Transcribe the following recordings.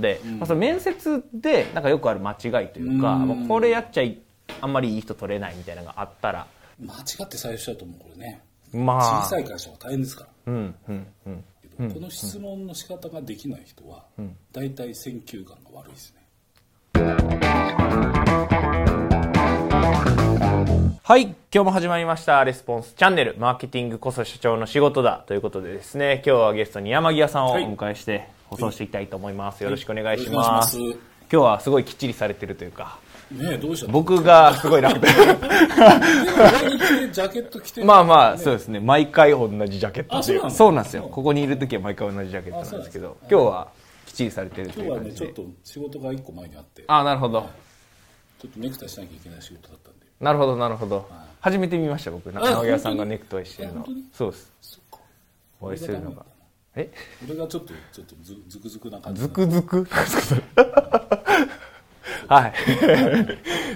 で、まあ、その面接でなんかよくある間違いというか、まあこれやっちゃいあんまりいい人取れないみたいなのがあったら。間違って最初だと思うこれね。まあ。小さい会社は大変ですから。うんうんうん。この質問の仕方ができない人は大体選球眼が悪いですね。はい。今日も始まりました。レスポンスチャンネル。マーケティングこそ社長の仕事だということでですね。今日はゲストに山際さんをお迎えして放送していきたいと思います、よろしくお願いします,、今日はすごいきっちりされてるというか。ねえどうしたの？僕がすごい楽。でジャケット着てまあまあそうですね。毎回同じジャケットそうなんですよ。ここにいる時は毎回同じジャケットなんですけど。今日はきっちりされてると今日いう感じで。はねちょっと仕事が一個前にあって。あなるほど。ちょっとネクタイしなきゃいけない仕事だったんで。なるほどなるほど。初めて見ました僕。山際さんがネクタイしてるの。そうです。お会いするのがえ？俺がちょっとちょっとずずくずくな感じ。ズクズクなんですかそれはい。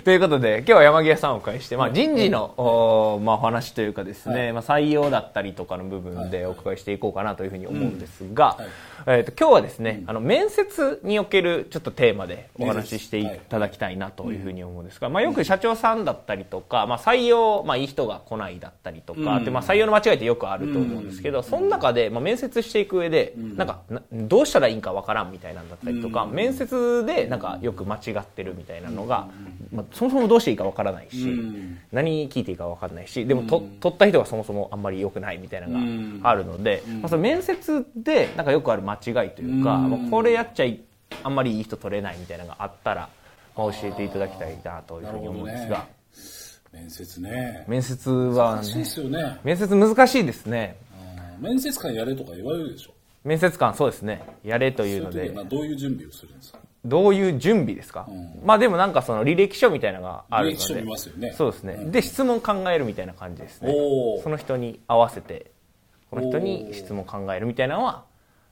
ということで、今日は山際さんをお迎えして、まあ、人事の、おまあ、お話というかですね、まあ、採用だったりとかの部分でお伺いしていこうかなというふうに思うんですが、えっと今日はですね、あの面接におけるちょっとテーマでお話ししていただきたいなというふうに思うんですが、まあ、よく社長さんだったりとか、まあ、採用、まあ、いい人が来ないだったりとか、でまあ、採用の間違いってよくあると思うんですけど、その中で、まあ、面接していく上で、なんかなどうしたらいいんかわからんみたいなんだったりとか、面接でなんかよく間違ってるみたいなのが、まあ、そもそもどうしていいかわからないし、何聞いていいかわからないしでもと、取った人がそもそもあんまり良くないみたいなのがあるので、まあ、その面接でなんかよくある間違いというか、まあ、これやっちゃいあんまりいい人取れないみたいなのがあったら、まあ、教えていただきたいなというふうに思うんですが、面接ね。面接は難しいでねすよね。面接難しいですね。うん。面接官やれとか言われるでしょ。面接官そうですね。やれというので。どういう準備をするんですか？どういう準備ですか、まあでもなんかその履歴書みたいなのがあるので。履歴書見ますよね。そうですね、で質問考えるみたいな感じですね。その人に合わせてこの人に質問考えるみたいなのは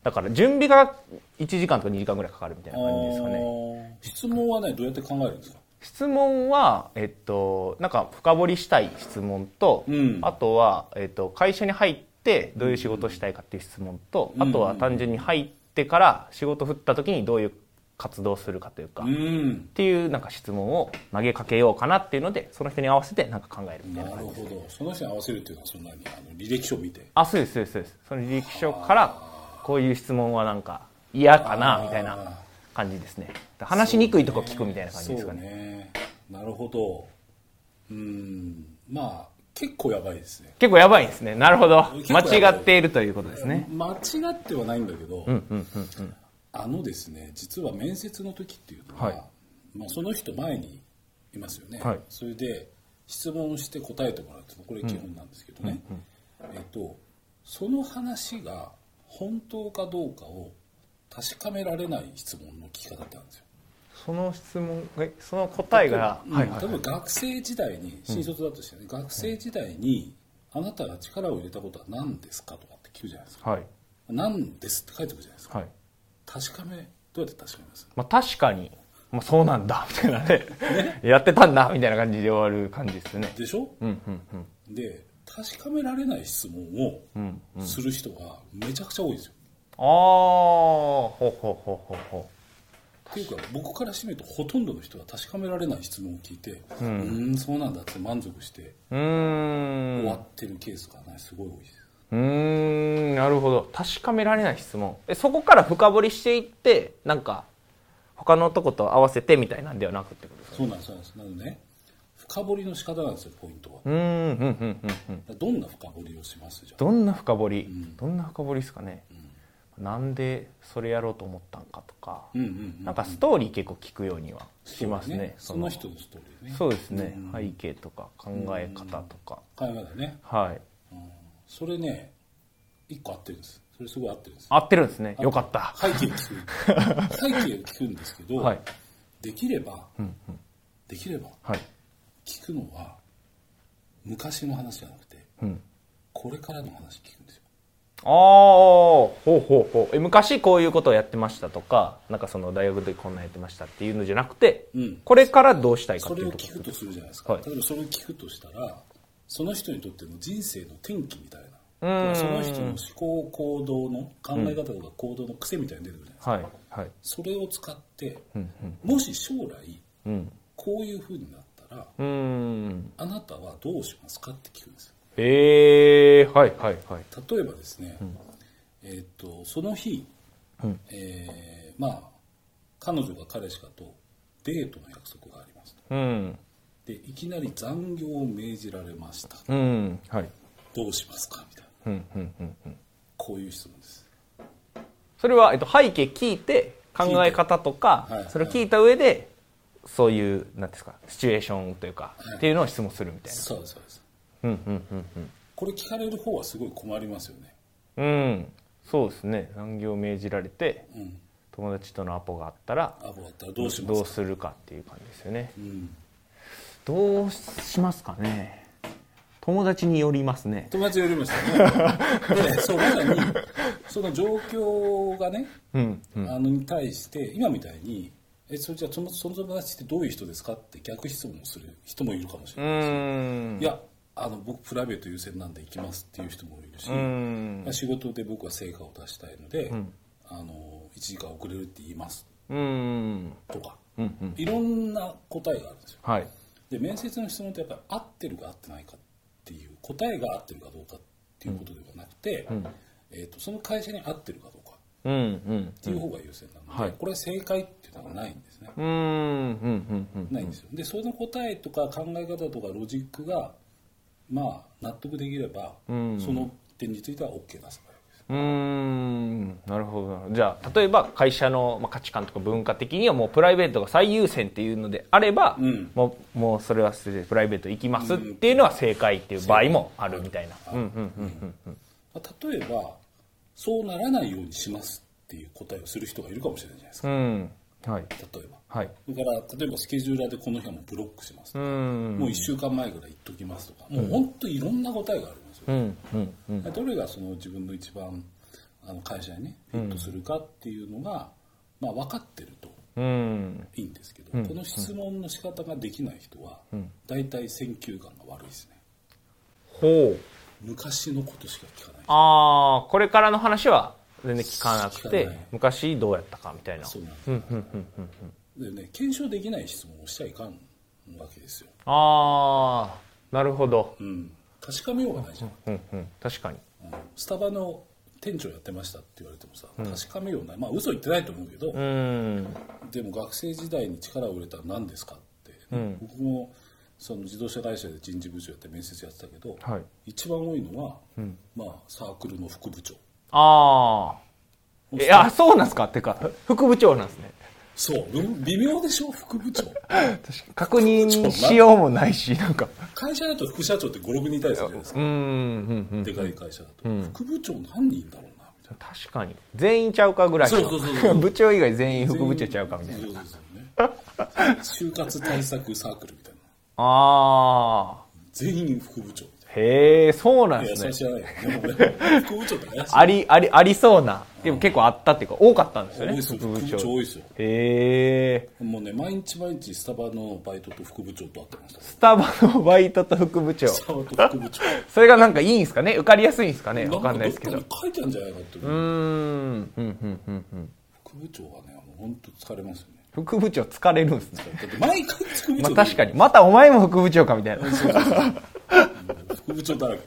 だから準備が1時間とか2時間ぐらいかかるみたいな感じですかね。質問はねどうやって考えるんですか？質問は、えっと、なんか深掘りしたい質問と、うん。あとは、えっと、会社に入ってどういう仕事をしたいかっていう質問と、あとは単純に入ってから仕事振った時にどういう活動をするかというか、うっんていうなんか質問を投げかけようかなっていうのでその人に合わせてなんか考えるみたいななる感じほどその人に合わせるっていうのはそんなにあの履歴書を見て。あそうですそうですそうです。その履歴書からこういう質問はなんか嫌かなみたいな感じですね。話しにくいとこ聞くみたいな感じですかね。ね。なるほど。うん。まあ結構やばいですね。結構やばいですね。なるほど。間違っているということですね。間違ってはないんだけど、あのですね実は面接の時っていうのは、はい。まあ、その人前にいますよね、はい。それで質問して答えてもらうってこれ基本なんですけどね、えっと、その話が本当かどうかを確かめられない質問の聞き方ってあるんですよ。その質問えその答えがうんはいはい例えば学生時代に新卒だとしてね、学生時代にあなたが力を入れたことは何ですかとかって聞くじゃないですか。はい。何ですって書いてくるじゃないですか。はい確かめどうやって確かめます？まあ確かにまあそうなんだみたいなね。やってたんだみたいな感じで終わる感じですよね。でしょ、うんうんうん。で確かめられない質問をする人がめちゃくちゃ多いですよ。ああほうほうほうほうほっていうか僕からしてみるとほとんどの人は確かめられない質問を聞いてうーんそうなんだって満足して終わってるケースがねすごい多いです。うーんなるほど。確かめられない質問。えそこから深掘りしていってなんか他のとこと合わせてみたいなんではなくってことですか？そうなんですそうなんです。なのでね深掘りの仕方なんですよポイントは。うーんうんうんうんうん。どんな深掘りをしますじゃあ？どんな深掘り、どんな深掘りですかね、なんでそれやろうと思ったんかとか、うんうんうんなんかストーリー結構聞くようにはしますね。その人のストーリーね。そうですね、背景とか考え方とか、考え方ね。はいそれね一個合ってるんです。それすごい合ってるんです。合ってるんですね。よかった。背景聞く。背景を聞くんですけど、はい。できれば、できればはい。聞くのは昔の話じゃなくて、ん。これからの話聞くんですよ。ああほうほうほう。え昔こういうことをやってましたとかなんかその大学でこんなんやってましたっていうのじゃなくて、うん。これからどうしたいかそれをっていうところ。聞くとするじゃないですか、はい。例えばそれを聞くとしたらその人にとっての人生の転機みたいな。うん。その人の思考行動の考え方とか行動の癖みたいに出てくるじゃないですか、はいはい。それを使って、うんもし将来うん。こういう風になったらうん。うんあなたはどうしますかって聞くんですよ。ええはいはいはい。例えばですね、えーっとその日、うん。えーまあ彼女が彼氏かとデートの約束がありますと。うんでいきなり残業を命じられました。うんはい。どうしますか？みたいな。うんうんうんうん。こういう質問です。それは、えっと、背景聞いて考え方とか、はいそれを聞いた上でそういうなんですかシチュエーションというか、はい。っていうのを質問するみたいな。そうですそうです。うんうんうんこれ聞かれる方はすごい困りますよね。うん。うんそうですね。残業を命じられてうん。友達とのアポがあったらアポだったらどうしまどすか？うするかっていう感じですよね。うんどうしますかね。友達によりますね。友達よりましたね。でそうまさにその状況がね、うんあのに対して今みたいに「えそれじゃあそのその友達ってどういう人ですか?」って逆質問をする人もいるかもしうれないですん。いやあの僕プライベート優先なんで行きますっていう人もいるし、うん。仕事で僕は成果を出したいので、あの1時間遅れるって言います。うん。とか、うんうん。いろんな答えがあるんですよ。はいで面接の質問ってやっぱり合ってるか合ってないかっていう答えが合ってるかどうかっていうことではなくて、えー、とその会社に合ってるかどうかうんうんっていう方が優先なので、はいこれは正解っていうのがないんですね、うんうんうんうんないんですよ。でその答えとか考え方とかロジックがまあ納得できれば、ん。その点については OK 出すうーんなるほど。じゃあ例えば会社のまあ価値観とか文化的にはもうプライベートが最優先っていうのであれば、うん。もうもうそれはプライベート行きますっていうのは正解っていう場合もあるみたいな、うんうんうんうん。うん。まあ例えばそうならないようにしますっていう答えをする人がいるかもしれないじゃないですか、うんはい。例えば。はい。それから例えばスケジューラーでこの日はもうブロックしますとうか、んもう1週間前ぐらい言っときますとか、もう本当いろんな答えがあるんですよ、うんうんうん。どれがその自分の一番あの会社にねフィットするかっていうのが、まあ、分かってるとうん。いいんですけど、この質問の仕方ができない人は、大体選球眼が悪いですね。ほう。昔のことしか聞かない。ああこれからの話は全然聞かなくて昔どうやったかみたいな。そうなんでね検証できない質問をしちゃいかんわけですよ、ああなるほど。うん、確かめようがないじゃん、うんうん確かに。うん。スタバの店長やってましたって言われてもさ確かめようない。まあ嘘言ってないと思うけど、うん。でも学生時代に力を入れたら何ですかって、僕もその自動車会社で人事部長やって面接やってたけど、はい。一番多いのは、まあ、サークルの副部長ああいやそうなんですか？っていうか副部長なんですね。そう微妙でしょ？副部長。確かに確認しようもないしなんか。会社だと副社長って56人いたりするじゃないですか、うんうんうんでかい会社だと、副部長何人いんだろうなみたいな。確かに。全員ちゃうかぐらいの。そうそうそうそう。部長以外全員副部長ちゃうかみたいな。そうですよね。就活対策サークルみたいな。ああ全員副部長へえそうなんですね。それは知らない副部長って怪しいありありありそうな。でも結構あったっていうか多かったんですよね多いですよ。副部長。多いですよ。へえもうね毎日毎日スタバのバイトと副部長と会ってましたスタバのバイトと副部長。スタバと副部長。それがなんかいいんですかね？受かりやすいんですかね？わかんないですけど。書いてあるんじゃないかってう。ーん。うんうんうんうん。副部長はねもう本当疲れますよね。副部長疲れるんですね。毎回副部長まあ確かに。またお前も副部長かみたいなそうそうそう副部長だらけ。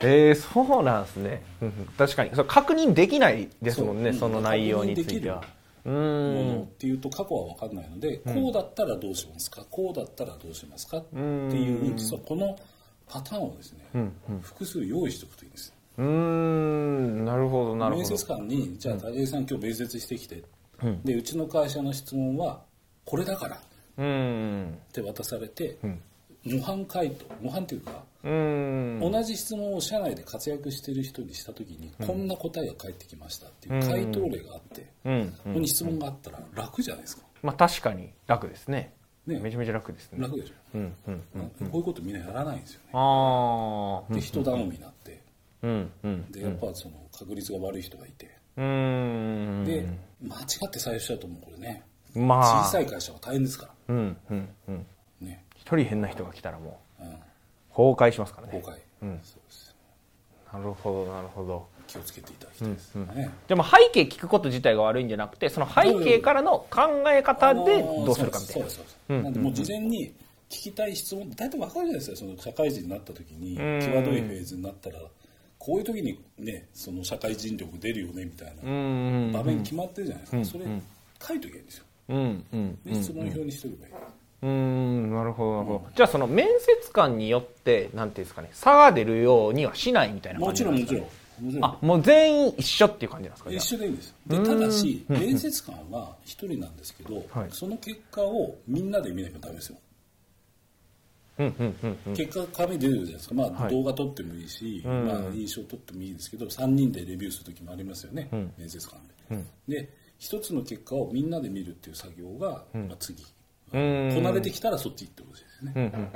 えー、そうなんですね、うんうん確かに。それ確認できないですもんねその内容については。うーん。ものっていうと過去は分かんないので、こうだったらどうしますか？こうだったらどうしますか？っていう実はこのパターンをですね、複数用意しておくといいんです。うーん。なるほどなるほど。面接官に「じゃあ武井さん今日面接してきて」でうちの会社の質問はこれだからって渡されて、模範回答模範っていうか、同じ質問を社内で活躍してる人にした時に、こんな答えが返ってきましたっていう回答例があって、うん。ここに質問があったら楽じゃないですか。まあ確かに楽ですね。ね。めちゃめちゃ楽ですね。楽でしょ、うんうんこういうことみんなやらないんですよね。ああで人頼みになって。うんうんでやっぱその確率が悪い人がいて。うーんで間違って採用しちゃうともうこれね。まあ。小さい会社は大変ですかうんうんうん一人変な人が来たらもううん。崩壊しますからね。崩壊、そうです。ななるほどなるほど。気をつけていただきたいですね、でも背景聞くこと自体が悪いんじゃなくてその背景からの考え方でどうするかみたいな。そうですそうなんでもう事前に聞きたい質問大体わかるじゃないですかその社会人になった時に際どいフェーズになったらこういう時にねその社会人力出るよねみたいな場面決まってるじゃないですか。それ書いとけばいいんですよ。うんうん。で質問表にしとけばいいうんなるほどなるほど、じゃあその面接官によってなんていうんですかね差が出るようにはしないみたいなも感じなんですか？ちろんもちろんもちろん。あもう全員一緒っていう感じなんですか？一緒でいいんです。でただし面接官は一人なんですけど、はい。その結果をみんなで見なきゃダメですよ。うんうんうんうん。結果紙出るじゃないですか、まあはい。動画撮ってもいいし、まあ、印象撮ってもいいですけど3人でレビューする時もありますよね、面接官で、で一つの結果をみんなで見るっていう作業が、まあ、次こなれてきたらそっち行ってほしいですね、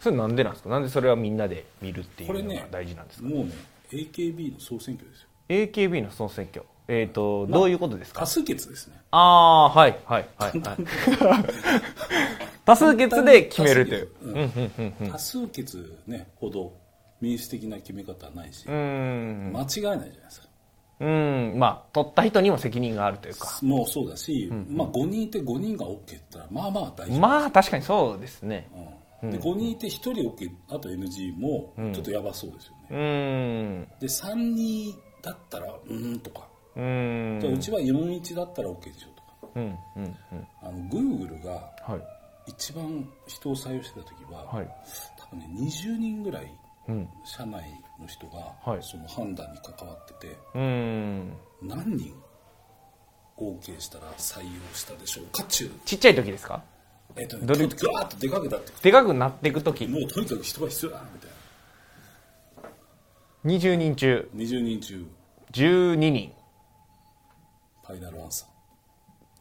それなんでなんですか？なんでそれはみんなで見るっていこれねうのが大事なんですか、もうね AKB の総選挙ですよ。AKB の総選挙。えっ、と、どういうことですか？多数決ですね。ああはいはいはいはい。多数決で決めるという。うん。多数決ねほど民主的な決め方はないし、うん。間違いないじゃないですかうんまあ取った人にも責任があるというか。もうそうだし、まあ、5人いて5人が OK って言ったらまあまあ大丈夫、まあ確かにそうですね。うん。で5人いて1人 OK あと NG もちょっとやばそうですよね、うん。で3人だったらうーんとか、うん。うちは41だったら OK でしょとか。うんうんうん。あの Google がはい。一番人を採用してた時は、はい。多分ね20人ぐらいうん社内の人がはい。その判断に関わってて、うん。何人 OK したら採用したでしょうかっちゅう。ちっちゃい時ですか？えっとねどれ？とガーッとでかくなって。くでかくなっていく時。もうとにかく人が必要だみたい20人中。な20人中。12人。ファイナルアンサー。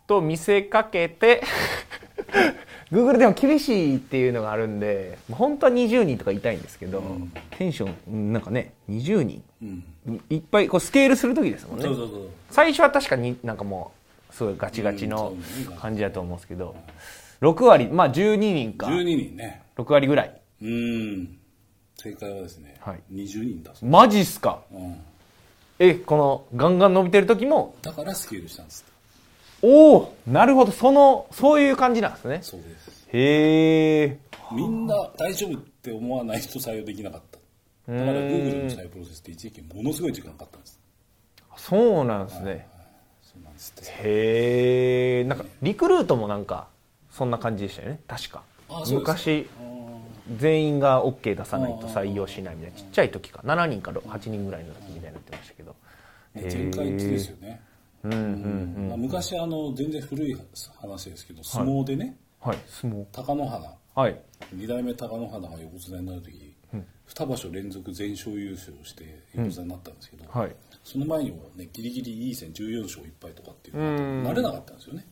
と見せかけて Google でも厳しいっていうのがあるんで本当は20人とか言いたいんですけど、テンションうんなんかね20人。うん。いっぱいこうスケールする時ですもんね。そうそうそう最初は確かになんかもうすごいガチガチの感じだと思うんですけど6割まあ12人か。12人ね。6割ぐらい。うん。正解はですね、はい。20人だそう、マジっすか？うん、えこのガンガン伸びてる時もだからスケールしたんですおおなるほど。そのそういう感じなんですね。そうです。へえみんな大丈夫って思わない人採用できなかった。だから Google の採用プロセスって一時期ものすごい時間かかったんです。そうなんですね。そうなんですへえんかリクルートもなんかそんな感じでしたよね。確か。昔全員が OK 出さないと採用しないみたいな。ちっちゃい時か。7人か8人ぐらいの時みたいになってましたけど。ね全会一致ですよね昔あの全然古い話ですけど相撲でね、はい相撲。貴乃花。はい。二代目貴乃花が横綱になる時、二場所連続全勝優勝して横綱になったんですけど、はい。その前にもねギリギリいい線14勝1敗とかっていうのがあって慣れなかったんですよね。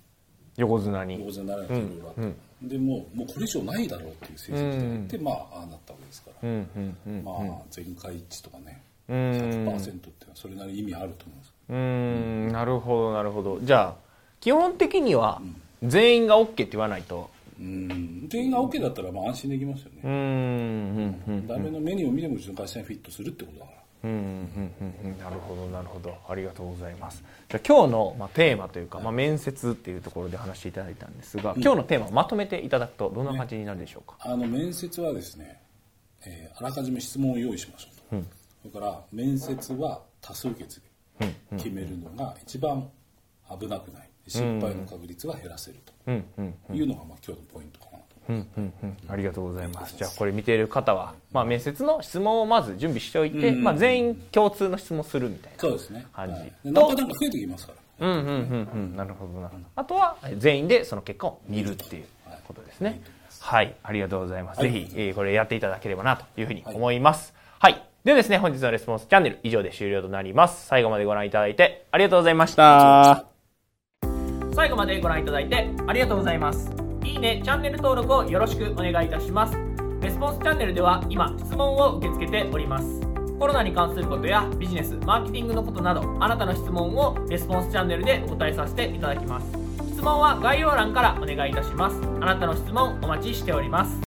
横綱に。横綱にならなくていろいろあって、でもうもうこれ以上ないだろうっていう成績で、でまあああなったわけですから、うんうんうんまあ全会一致とかねん。100%っていうのはそれなりに意味あると思うんですうーんなるほどなるほど。じゃあ基本的には全員が OK って言わないと。うん。全員が OK だったらまあ安心できますよね。うーんうんうん。ダメのメニューを見てもうちの会社にフィットするってことだから。うんうんうんうん。なるほどなるほど。ありがとうございます。じゃあ今日の、まあ、テーマというか、まあ、面接っていうところで話していただいたんですが、今日のテーマをまとめていただくとどんな感じになるでしょうか、あの面接はですね、えーあらかじめ質問を用意しましょうと、それから面接は多数決で決めるのが一番危なくない。失敗の確率が減らせると。いうのがまあ今日のポイントかなと思います、うんうんありがとうございますじゃあこれ見ている方は、まあ、面接の質問をまず準備しておいて、まあ、全員共通の質問するみたいなそうですねはいで何パターンか増えてきますからうんうんうんうんなるほどなるほどあとは全員でその結果を見るっていうことですねはいありがとうございます、ぜひ、えーこれやっていただければなというふうに思いますはい、ではですね本日のレスポンスチャンネル以上で終了となります。最後までご覧いただいてありがとうございました。最後までご覧いただいてありがとうございます。いいねチャンネル登録をよろしくお願いいたします。レスポンスチャンネルでは今質問を受け付けております。コロナに関することやビジネスマーケティングのことなどあなたの質問をレスポンスチャンネルでお答えさせていただきます。質問は概要欄からお願いいたします。あなたの質問お待ちしております。